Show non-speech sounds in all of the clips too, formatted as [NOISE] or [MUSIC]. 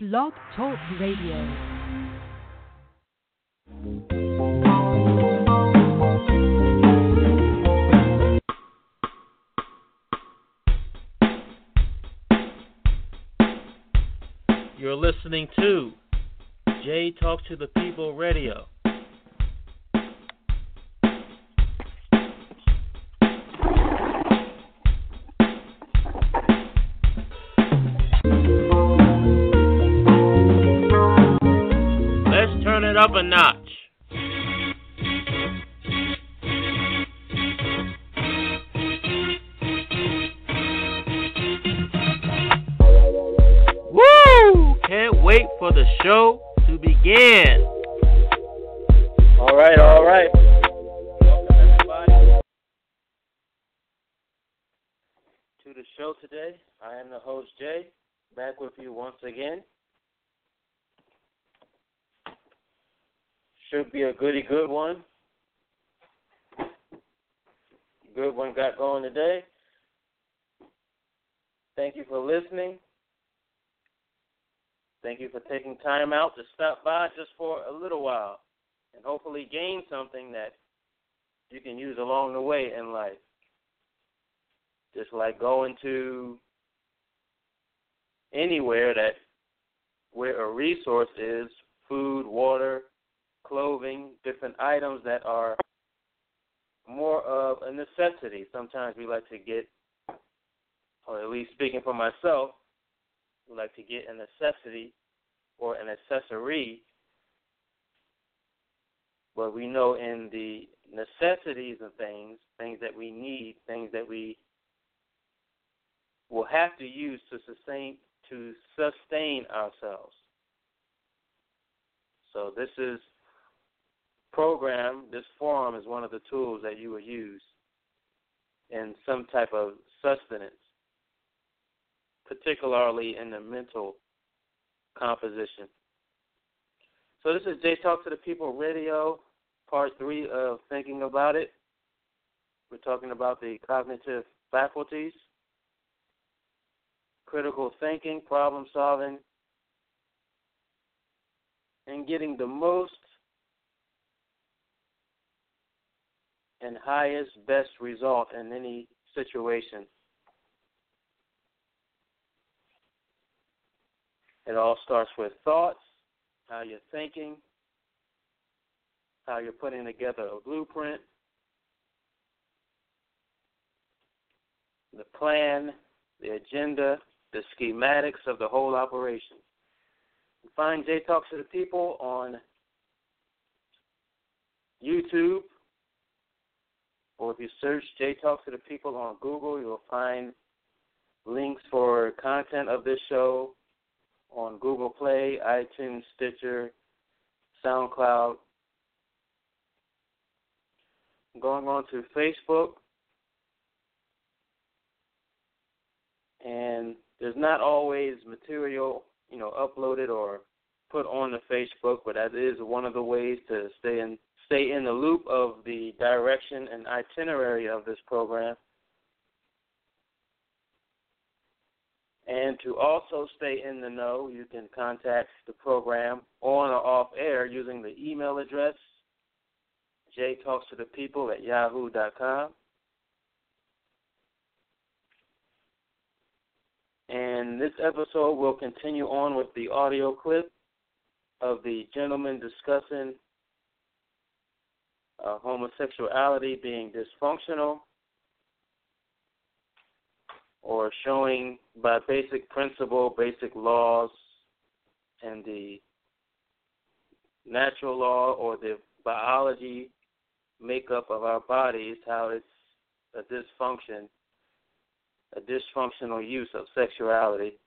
Blog Talk Radio. You're listening to Jay Talk to the People Radio. A notch. Woo! Can't wait for the show to begin. All right, all right. Welcome everybody to the show today. I am the host Jay, back with you once again. Should be a goody good one. Good one got going today. Thank you for listening. Thank you for taking time out to stop by just for a little while and hopefully gain something that you can use along the way in life. Just like going to anywhere that where a resource is food, water, clothing, different items that are more of a necessity. Sometimes we like to get, or at least speaking for myself, we like to get a necessity or an accessory. But we know in the necessities of things, things that we need, things that we will have to use to sustain to sustain ourselves. So this is program, this forum is one of the tools that you will use in some type of sustenance, particularly in the mental composition. So this is J Talk to the People Radio, part three of Thinking About It. We're talking about the cognitive faculties, critical thinking, problem solving, and getting the most and highest, best result in any situation. It all starts with thoughts, how you're thinking, how you're putting together a blueprint, the plan, the agenda, the schematics of the whole operation. You find J Talks to the People on YouTube, or if you search J Talks to the People on Google, you'll find links for content of this show on Google Play, iTunes, Stitcher, SoundCloud. Going on to Facebook, and there's not always material, you know, uploaded or put on the Facebook, but that is one of the ways to stay in stay in the loop of the direction and itinerary of this program. And to also stay in the know, you can contact the program on or off air using the email address jtalkstothepeople at yahoo.com. And this episode will continue on with the audio clip of the gentleman discussing uh, homosexuality being dysfunctional or showing by basic principle, basic laws, and the natural law or the biology makeup of our bodies, how it's a dysfunction, a dysfunctional use of sexuality.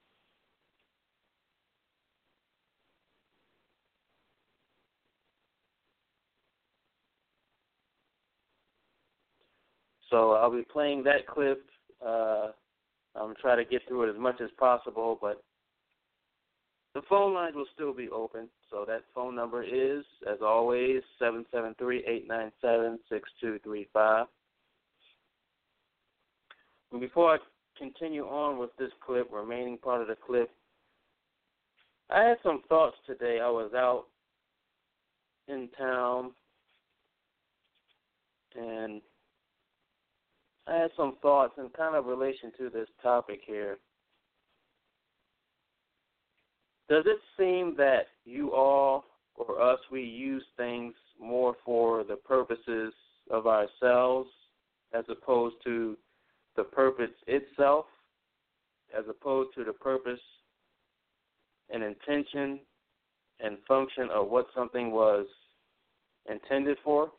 So I'll be playing that clip. Uh, I'm trying to get through it as much as possible, but the phone lines will still be open. So that phone number is, as always, seven seven three eight nine seven six two three five. And before I continue on with this clip, remaining part of the clip, I had some thoughts today. I was out in town and I had some thoughts in kind of relation to this topic here. Does it seem that you all or us we use things more for the purposes of ourselves as opposed to the purpose itself, as opposed to the purpose and intention and function of what something was intended for?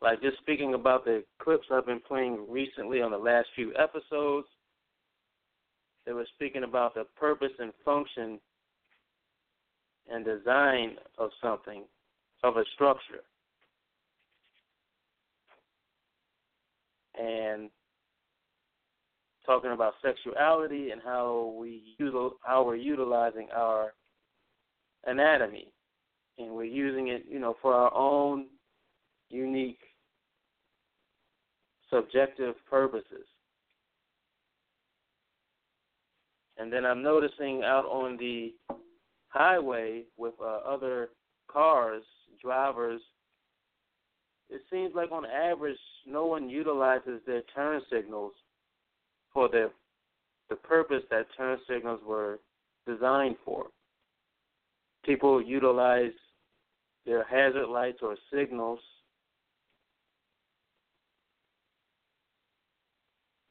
Like just speaking about the clips I've been playing recently on the last few episodes, they were speaking about the purpose and function and design of something, of a structure. And talking about sexuality and how we how we're utilizing our anatomy, and we're using it, you know, for our own unique subjective purposes. And then I'm noticing out on the highway with uh, other cars, drivers, it seems like on average no one utilizes their turn signals for the the purpose that turn signals were designed for. People utilize their hazard lights or signals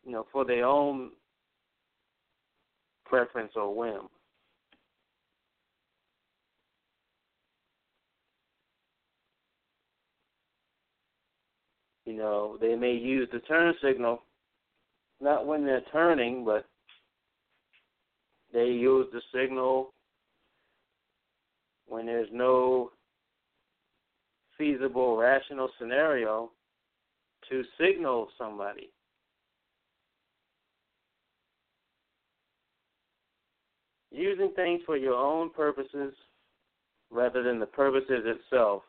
you know, for their own preference or whim. You know, they may use the turn signal not when they're turning, but they use the signal when there's no feasible, rational scenario to signal somebody. Using things for your own purposes rather than the purposes itself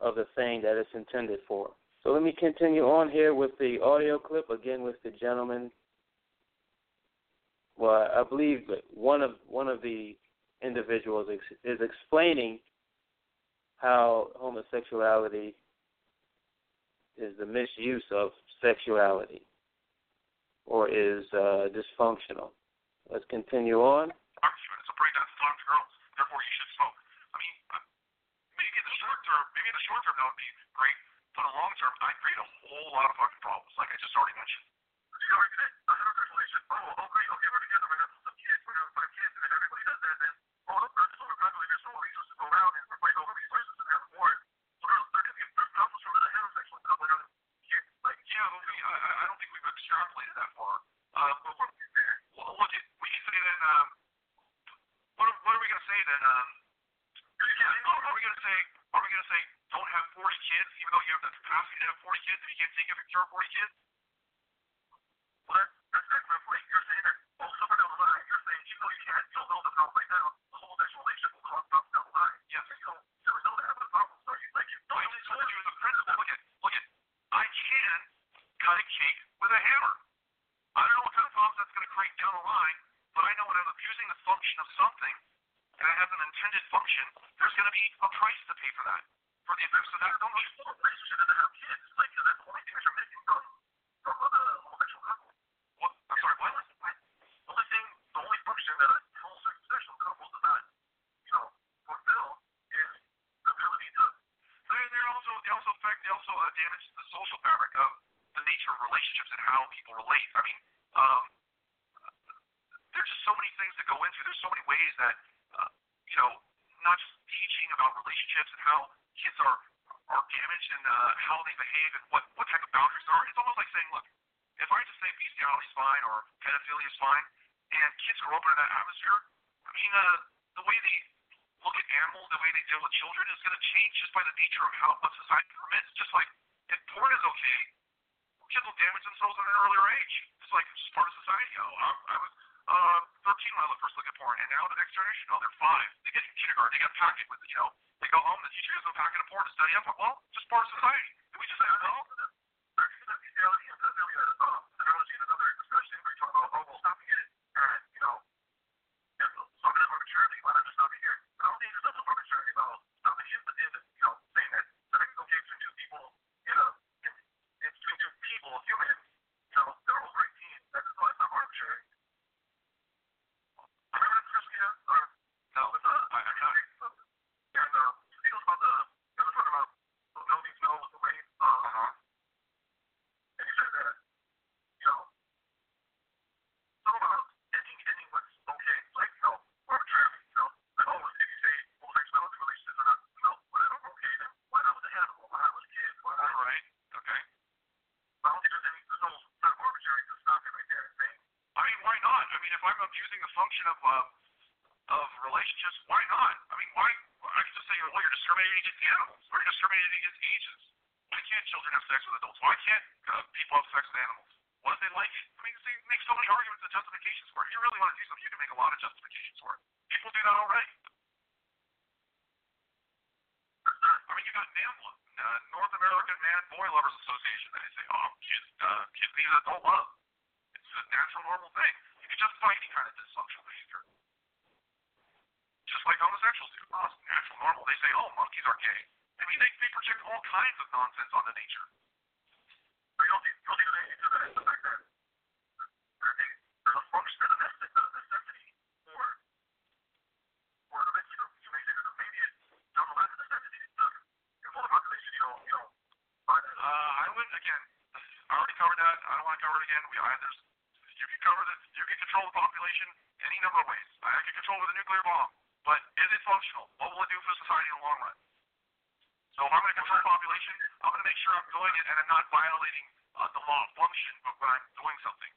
of the thing that it's intended for. So let me continue on here with the audio clip again with the gentleman. Well, I believe one of one of the individuals is explaining how homosexuality is the misuse of sexuality or is uh, dysfunctional. Let's continue on. It's a pretty time to girls. Therefore, you should smoke. I mean, uh, maybe in the short term, maybe in the short term that would be great, but in the long term, I create a whole lot of fucking problems, like I just already mentioned. [LAUGHS] You already did. I a relationship. Oh, oh, great. Okay, we're together. We have some kids. We're gonna five kids, and then everybody does that. Then, oh, look, there's so gradually there's so many just go around and fight over these places and have more. So there's there could be there's problems from the heterosexual couple and here. Like, yeah, but we, I, I don't think we've extrapolated that far. Um, but we're, well, look at then um, what, what say? Um, yeah, are, are we going to say are we going to say don't have 40 kids even though you have the capacity to have 40 kids if you can't take care of 40 kids? Well, that, that's that's my point. You're saying that oh, somewhere down the line, you're saying even though you can't, you don't know the problem right now, the whole next relationship will cause problems down the line. Yes. So you don't, you don't know that happen problem. So you like you. No, I just told you the principle. Look at look at. I can cut a cake with a hammer. I don't know what kind of problems that's going to create down the line but I know when I'm abusing the function of something and it has an intended function, there's going to be a price to pay for that. For the abuse of that, don't be full relationship to have kids. It's like that's the only thing you're making from from the homosexual couple. What? I'm sorry. What? The only thing, the only function that a homosexual couple does not, you know, fulfill is the ability to. They they also they also affect they also uh, damage the social fabric of the nature of relationships and how people relate. I mean, um there's just so many things that go into. There's so many ways that uh, you know, not just teaching about relationships and how kids are are damaged and uh, how they behave and what what type of boundaries there are. It's almost like saying, look, if I just say bestiality is fine or pedophilia is fine, and kids grow up in that atmosphere, I mean, uh, the way they look at animals, the way they deal with children is going to change just by the nature of how what society permits. Just like if porn is okay, kids will damage themselves at an earlier age. It's like just part of society. Oh, I, I was uh, 13 when I first look at porn, and now the next generation, oh, they're five. They get in kindergarten, they get packed with, you know, they go home, the teacher gives them a packet of porn to study up. Well, just part of society. Did we just say, no? Bestiality and pedophilia, um, analogy, another discussion where you talk about almost stopping it, and, you know, dysfunction of uh, of relationships, why not? I mean, why? I can just say, well, you're discriminating against animals, or you're discriminating against Asians. Why can't children have sex with adults? Why can't uh, people have sex with animals? What if they like it? I mean, they make so many arguments and justifications for it. If you really want to do something, you can make a lot of justifications for it. People do that already. I mean, you got NAMBLA, uh, North American Man Boy Lovers Association. They say, oh, kids, uh, kids need adult love. It's a natural, normal thing. You can justify any kind of dysfunctional behavior. Just like homosexuals do. Oh, it's natural, normal. They say, oh, monkeys are gay. I mean, they, they project all kinds of nonsense onto nature. You'll, you'll, you'll, there's a function, a necessity for, for the you know, you may say there's a maybe it doesn't have the necessity. You're full of population, you don't, you don't find it. Uh, I would, again, I already covered that. I again. We, I, there's, you can cover the, you can control the population any number of ways. I, I can control it with a nuclear bomb. But is it functional? What will it do for society in the long run? So if I'm going to control the population, I'm going to make sure I'm doing it and I'm not violating uh, the law of function, but when I'm doing something.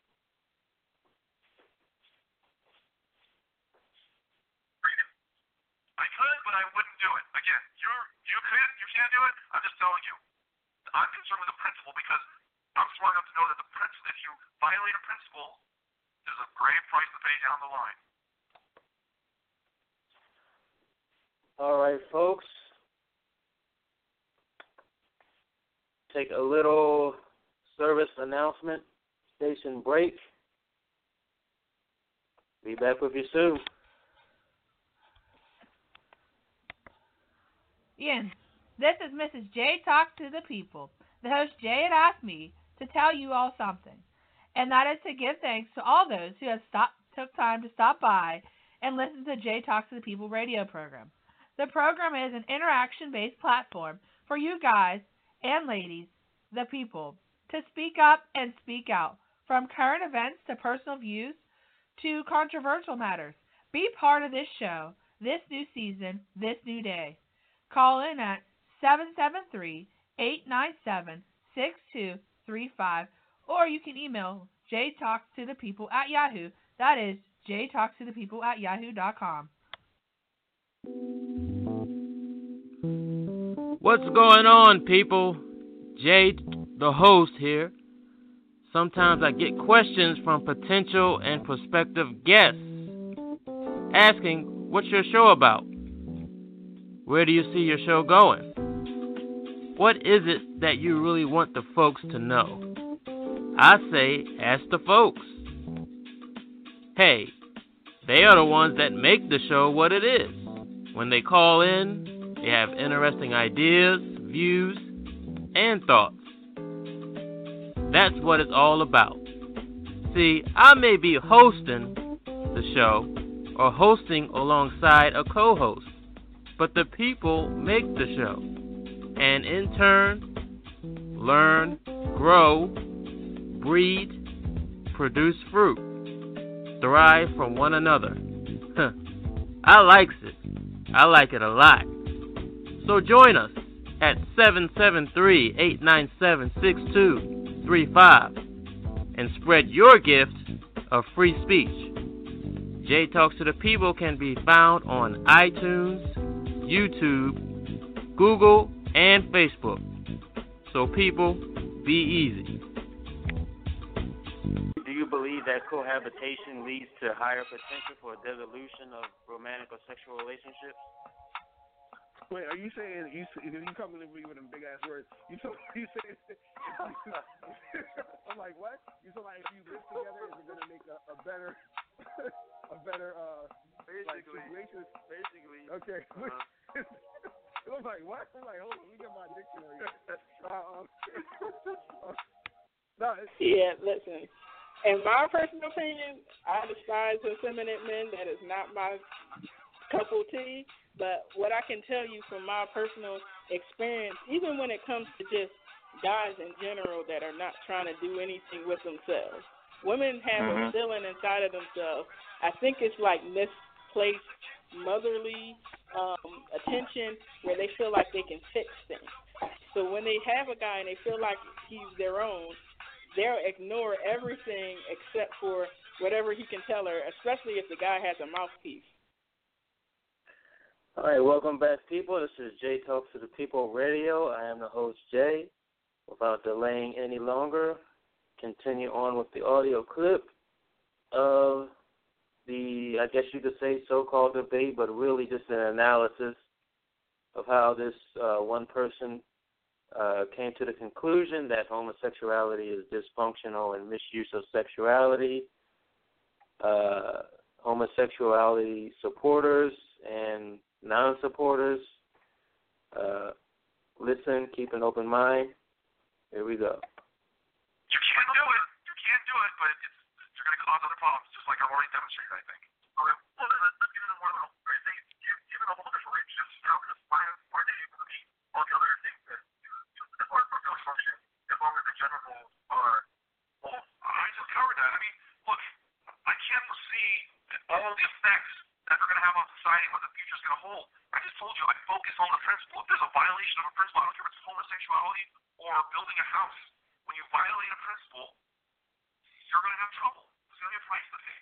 I could, but I wouldn't do it. Again, you're you can you can't do it. I'm just telling you. I'm concerned with the principle because I'm smart enough to know that the principle, if you violate a principle, there's a grave price to pay down the line. All right, folks. Take a little service announcement, station break. Be back with you soon. Ian, this is Mrs. J Talk to the People. The host Jay had asked me to tell you all something, and that is to give thanks to all those who have stopped, took time to stop by and listen to J Talk to the People radio program. The program is an interaction based platform for you guys and ladies, the people, to speak up and speak out, from current events to personal views to controversial matters. Be part of this show, this new season, this new day. Call in at 773 897 6235 or you can email jtalktothepeople at yahoo. That is jtalktothepeople at yahoo.com. What's going on, people? Jay, the host here. Sometimes I get questions from potential and prospective guests asking, What's your show about? Where do you see your show going? What is it that you really want the folks to know? I say, ask the folks. Hey, they are the ones that make the show what it is. When they call in, they have interesting ideas, views, and thoughts. That's what it's all about. See, I may be hosting the show or hosting alongside a co host but the people make the show. And in turn, learn, grow, breed, produce fruit, thrive from one another. I likes it. I like it a lot. So join us at 773-897-6235 and spread your gift of free speech. J Talks to the People can be found on iTunes, YouTube, Google, and Facebook. So, people, be easy. Do you believe that cohabitation leads to higher potential for dissolution of romantic or sexual relationships? Wait, are you saying you you coming to me with them big ass words? You so [LAUGHS] you saying? [LAUGHS] I'm like, what? You so like if you live together, is it gonna make a, a better [LAUGHS] a better uh Basically, like situation? basically. Okay. Uh, I'm like, what? I'm like, hold on, let me get my dictionary. Uh, um, no, Yeah, listen. In my personal opinion, I despise effeminate men. That is not my cup of tea. But what I can tell you from my personal experience, even when it comes to just guys in general that are not trying to do anything with themselves, women have a Mhm. feeling inside of themselves. I think it's like misplaced motherly um, attention where they feel like they can fix things. So when they have a guy and they feel like he's their own, they'll ignore everything except for whatever he can tell her, especially if the guy has a mouthpiece. All right, welcome back, people. This is Jay Talks to the People Radio. I am the host, Jay. Without delaying any longer, continue on with the audio clip of the, I guess you could say, so-called debate, but really just an analysis of how this uh, one person uh, came to the conclusion that homosexuality is dysfunctional and misuse of sexuality. Uh, homosexuality supporters and non-supporters, uh, listen, keep an open mind. Here we go. You can't do it. You can't do it, but it's, you're going to cause other problems, just like I've already demonstrated, I think. Okay. Well, let's let's get into more though. I think given all the relationships, how can a science are they able to meet all the other things that as far as fulfill function, as long as the general rules are well, I just covered that. I mean, look, I can't foresee all the effects that they're going to have on society, what the future is going to hold. I just told you I focus on the principle. If there's a violation of a principle, I don't care if it's homosexuality or building a house. When you violate a principle, you're going to have trouble. There's going to be a price to pay.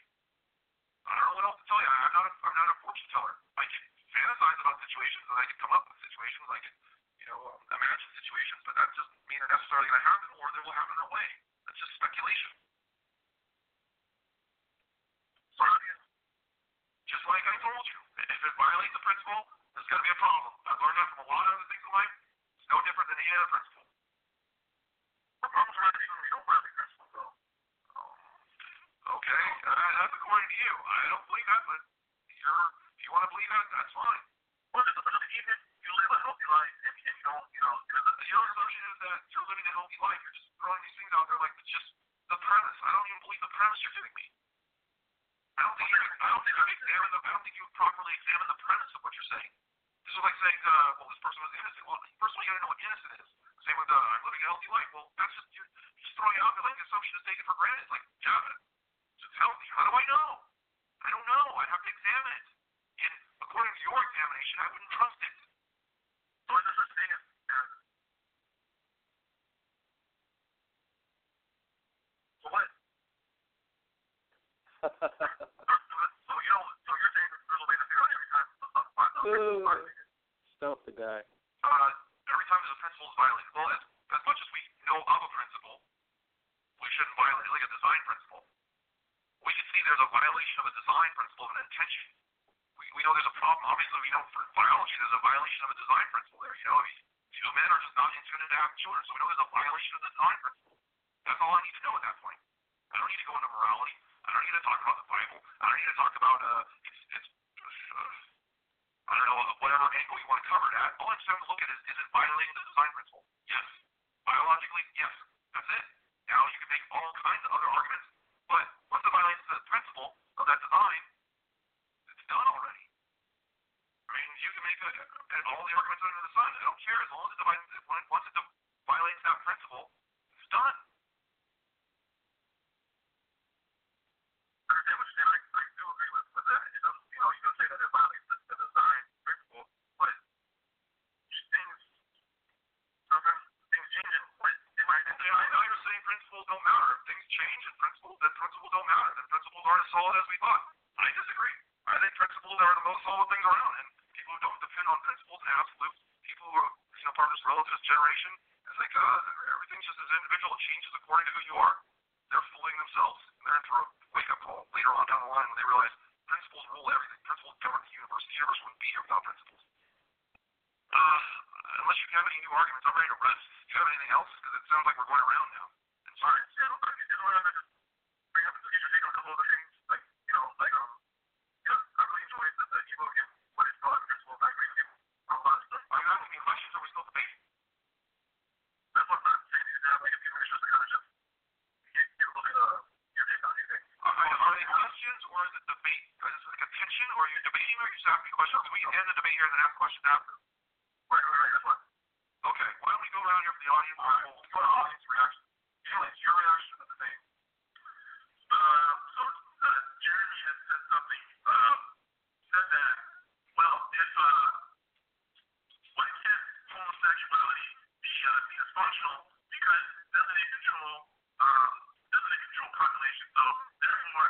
I don't know what else to tell you. I'm not a, I'm not a fortune teller. I can fantasize about situations and I can come up with situations. I can, you know, um, imagine situations, but that doesn't mean they're necessarily going to happen or they will happen their way. That's just speculation. So, just like I told you, if it violates the principle, there's going to be a problem. I've learned that from a lot of other things in life. It's no different than any other principle. The problems are actually when we don't violate principles, though. Okay, uh, that's according to you. I don't believe that, but you're, if you want to believe that, that's fine. Well, even if you live a healthy life, if you don't, you know, the other assumption is that you're living a healthy life. You're just throwing these things out there like it's just the premise. I don't even believe the premise you're giving me. I don't think you. I don't think you've examined the. I don't think you've properly examined the premise of what you're saying. This is like saying, uh, well, this person was innocent. Well, first of all, you gotta know what innocent is. Same with uh, I'm living a healthy life. Well, that's just you're just throwing it out there like the assumption is taken for granted. It's like, yeah, it's healthy. How do I know? I don't know. I'd have to examine it. And according to your examination, I wouldn't trust it. So is there such thing as uh, so [LAUGHS] what? [LAUGHS] So you know, so you're saying that there's a way to figure out every time a, a, a, a principle is violated. Stump the guy. Uh, every time there's a principle is violated. Well, as, as much as we know of a principle, we shouldn't violate it. Like a design principle. We can see there's a violation of a design principle of intention. We, we know there's a problem. Obviously, we know for biology there's a violation of a design principle there. You know, I mean, know, men are just not intended to have children, so we know there's a violation of the design principle. That's all I need to know at that point. I don't need to go into morality. I don't need to talk about the Bible. I don't need to talk about uh, it's, it's uh, I don't know whatever angle you want to cover it at. All I'm trying to look at is is it violating the design principle? Yes. Biologically, yes. That's it. Now you can make all kinds of other arguments, but once it violates the principle of that design, it's done already. I mean, you can make a, and all the arguments under the sun. I don't care as long as it violates, once it violates that principle, it's done. understand what you're saying. I, I do agree with, with that. It doesn't, you know, you can say that it violates the, the design principle, but things sometimes things change. And what in my opinion, I know you're saying principles don't matter. If things change in principles, then principles don't matter. Then principles as as we thought. I disagree. I think principles are the most solid things around, and people who don't depend on principles and absolutes, people who are you know part of this relativist generation, it's like uh, everything's just as individual. It changes according to who you are. They're fooling themselves. And they're in for a wake up call later on down the line when they realize principles rule everything. Principles govern the universe. The universe wouldn't be here without principles. Uh, unless you have any new arguments, I'm ready to rest. Do you have anything else? Because it sounds like we're going around now. I'm sorry. Yeah, no, I just wanted to just bring up and get your take on a couple other things. Like, you know, like, um, yeah, I really enjoyed the, the ebook and what it's called, principles. I agree with you. A lot of stuff. Are you asking me questions or are we still debating? That's what I'm not saying. You have like a few minutes just to kind of just get, get a look at, uh, your take on anything. Are, are they questions or is it debate? Is it like a tension or are you debating or are you just asking questions? Can we end the debate here and then ask questions after? Right, right, right. That's fine. Okay. Why don't we go around here for the audience? All right. We'll go to audience reaction. Felix, your reaction to the thing. Uh, so, uh, Jeremy had said something, um, said that, well, if, uh, why can't homosexuality be, uh, be dysfunctional? Because doesn't it control, um, doesn't it control population? So, therefore,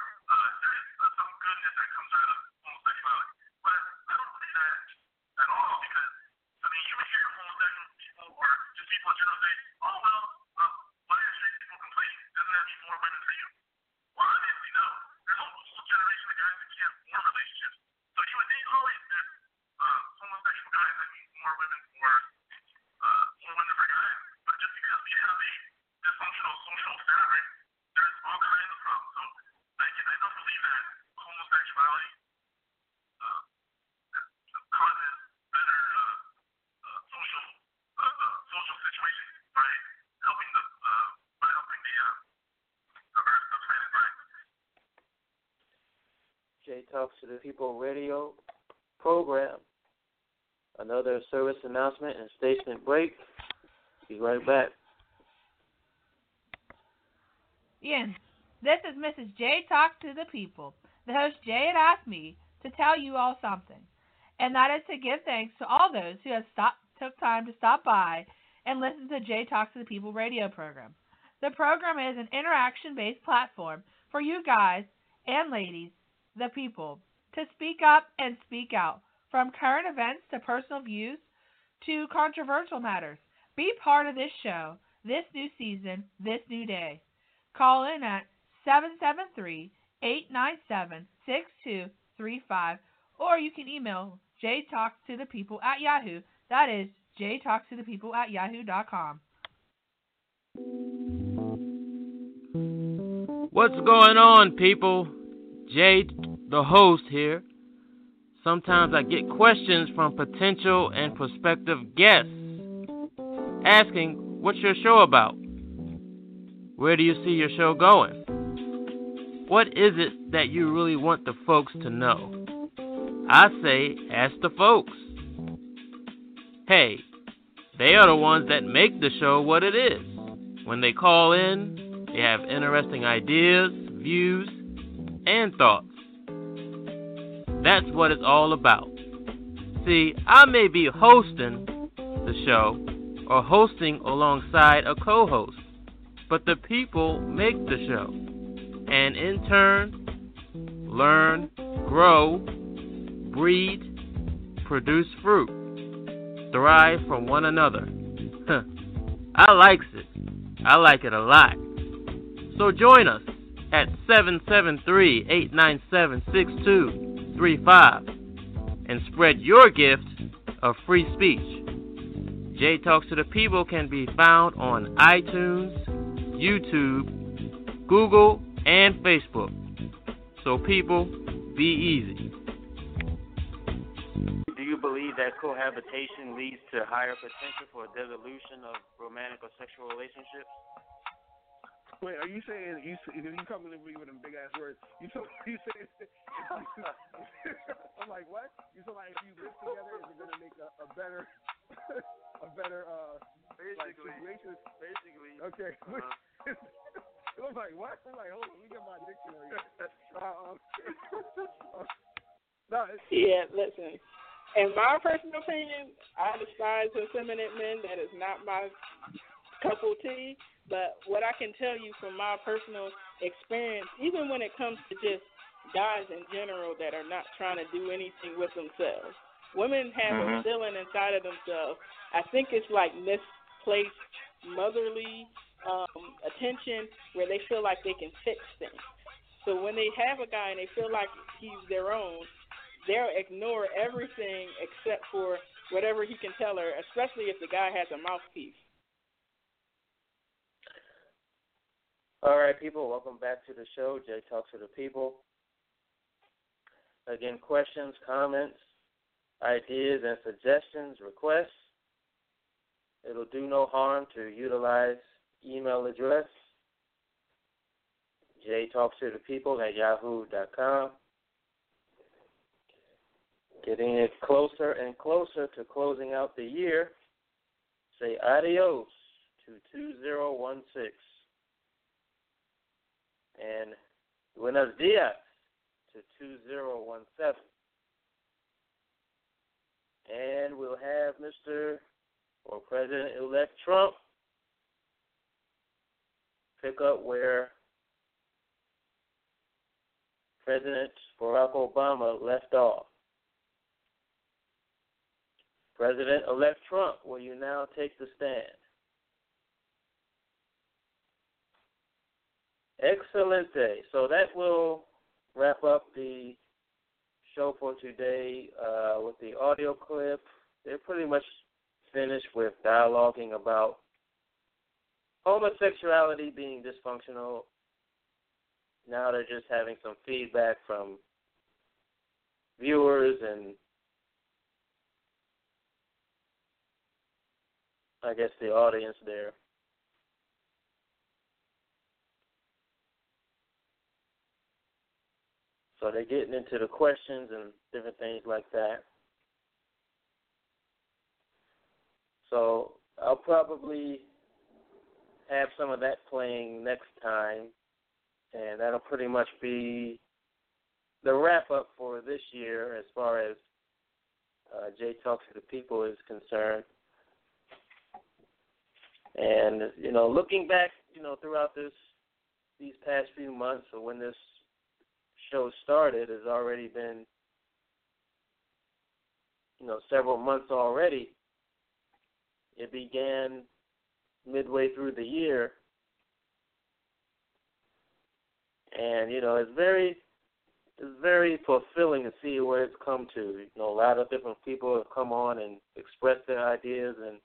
Jay Talks to the People radio program. Another service announcement and station break. Be right back. Ian, this is Mrs. J Talk to the People. The host Jay had asked me to tell you all something, and that is to give thanks to all those who have stopped, took time to stop by and listen to J Talk to the People radio program. The program is an interaction based platform for you guys and ladies, the people, to speak up and speak out, from current events to personal views to controversial matters. Be part of this show, this new season, this new day. Call in at 773 897 6235 or you can email jtalkstothepeople at yahoo. That is jtalkstothepeople at yahoo.com. What's going on, people? Jay, the host here. Sometimes I get questions from potential and prospective guests asking, What's your show about? Where do you see your show going? What is it that you really want the folks to know? I say, ask the folks. Hey, they are the ones that make the show what it is. When they call in, they have interesting ideas, views, and thoughts. That's what it's all about. See, I may be hosting the show or hosting alongside a co host, but the people make the show. And in turn, learn, grow, breed, produce fruit, thrive from one another. I likes it. I like it a lot. So join us at 773-897-6235 and spread your gift of free speech. Jay Talks to the People can be found on iTunes, YouTube, Google, and Facebook. So people, be easy. Do you believe that cohabitation leads to higher potential for dissolution of romantic or sexual relationships? Wait, are you saying you if you come in with them big ass words? You so [LAUGHS] you saying? [LAUGHS] I'm like, what? You feel like if you live together, is it gonna make a, a better, [LAUGHS] a better uh, like Basically. situation? Basically. Okay. Uh-huh. I'm like, what? I'm like, hold on, let me get my dictionary. Uh, um, no, Yeah, listen. In my personal opinion, I despise effeminate men. That is not my cup of tea. But what I can tell you from my personal experience, even when it comes to just guys in general that are not trying to do anything with themselves, women have a Mhm. feeling inside of themselves. I think it's like misplaced motherly um, attention where they feel like they can fix things. So when they have a guy and they feel like he's their own, they'll ignore everything except for whatever he can tell her, especially if the guy has a mouthpiece. All right, people, welcome back to the show. Jay Talks to the People. Again, questions, comments, ideas, and suggestions, requests. It'll do no harm to utilize email address jtalkstothepeople at yahoo.com. Getting it closer and closer to closing out the year. Say adios to 2016 and Buenos Dias to 2017. And we'll have Mr. or President elect Trump pick up where President Barack Obama left off. President elect Trump, will you now take the stand? Excelente. So that will wrap up the show for today uh, with the audio clip. They're pretty much finished with dialoguing about homosexuality being dysfunctional. Now they're just having some feedback from viewers and I guess the audience there. So they're getting into the questions and different things like that. So I'll probably have some of that playing next time, and that'll pretty much be the wrap up for this year as far as uh, Jay Talks to the People is concerned. And you know, looking back, you know, throughout this these past few months, or when this show started has already been, you know, several months already. It began midway through the year, and you know, it's very, it's very fulfilling to see where it's come to. You know, a lot of different people have come on and expressed their ideas, and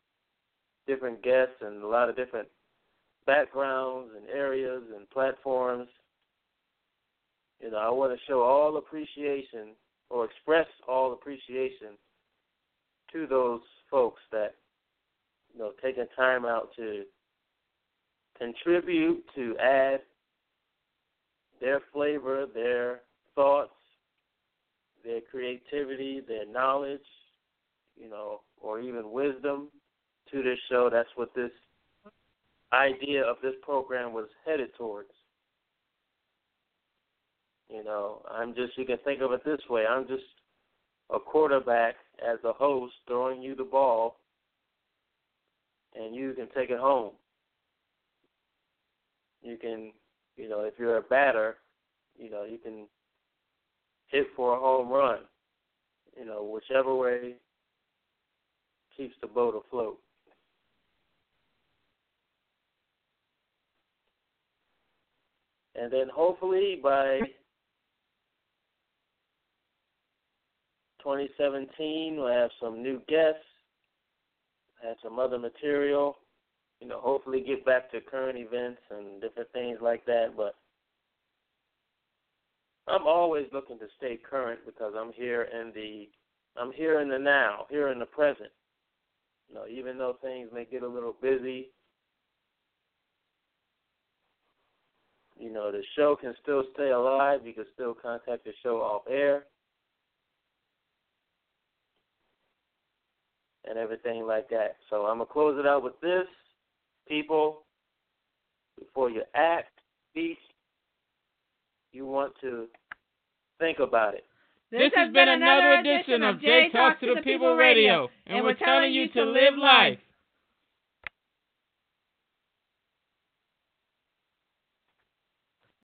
different guests, and a lot of different backgrounds and areas and platforms you know, I want to show all appreciation or express all appreciation to those folks that, you know, taking time out to contribute, to add their flavor, their thoughts, their creativity, their knowledge, you know, or even wisdom to this show. That's what this idea of this program was headed towards. You know, I'm just you can think of it this way. I'm just a quarterback as a host throwing you the ball and you can take it home. You can, you know, if you're a batter, you know, you can hit for a home run. You know, whichever way keeps the boat afloat. And then hopefully by 2017. We'll have some new guests, have some other material. You know, hopefully get back to current events and different things like that. But I'm always looking to stay current because I'm here in the I'm here in the now, here in the present. You know, even though things may get a little busy, you know, the show can still stay alive. You can still contact the show off air. And everything like that. So I'm gonna close it out with this, people. Before you act, speak, you want to think about it. This has been another edition of Jay Talks to the People Radio, and we're telling you to live life.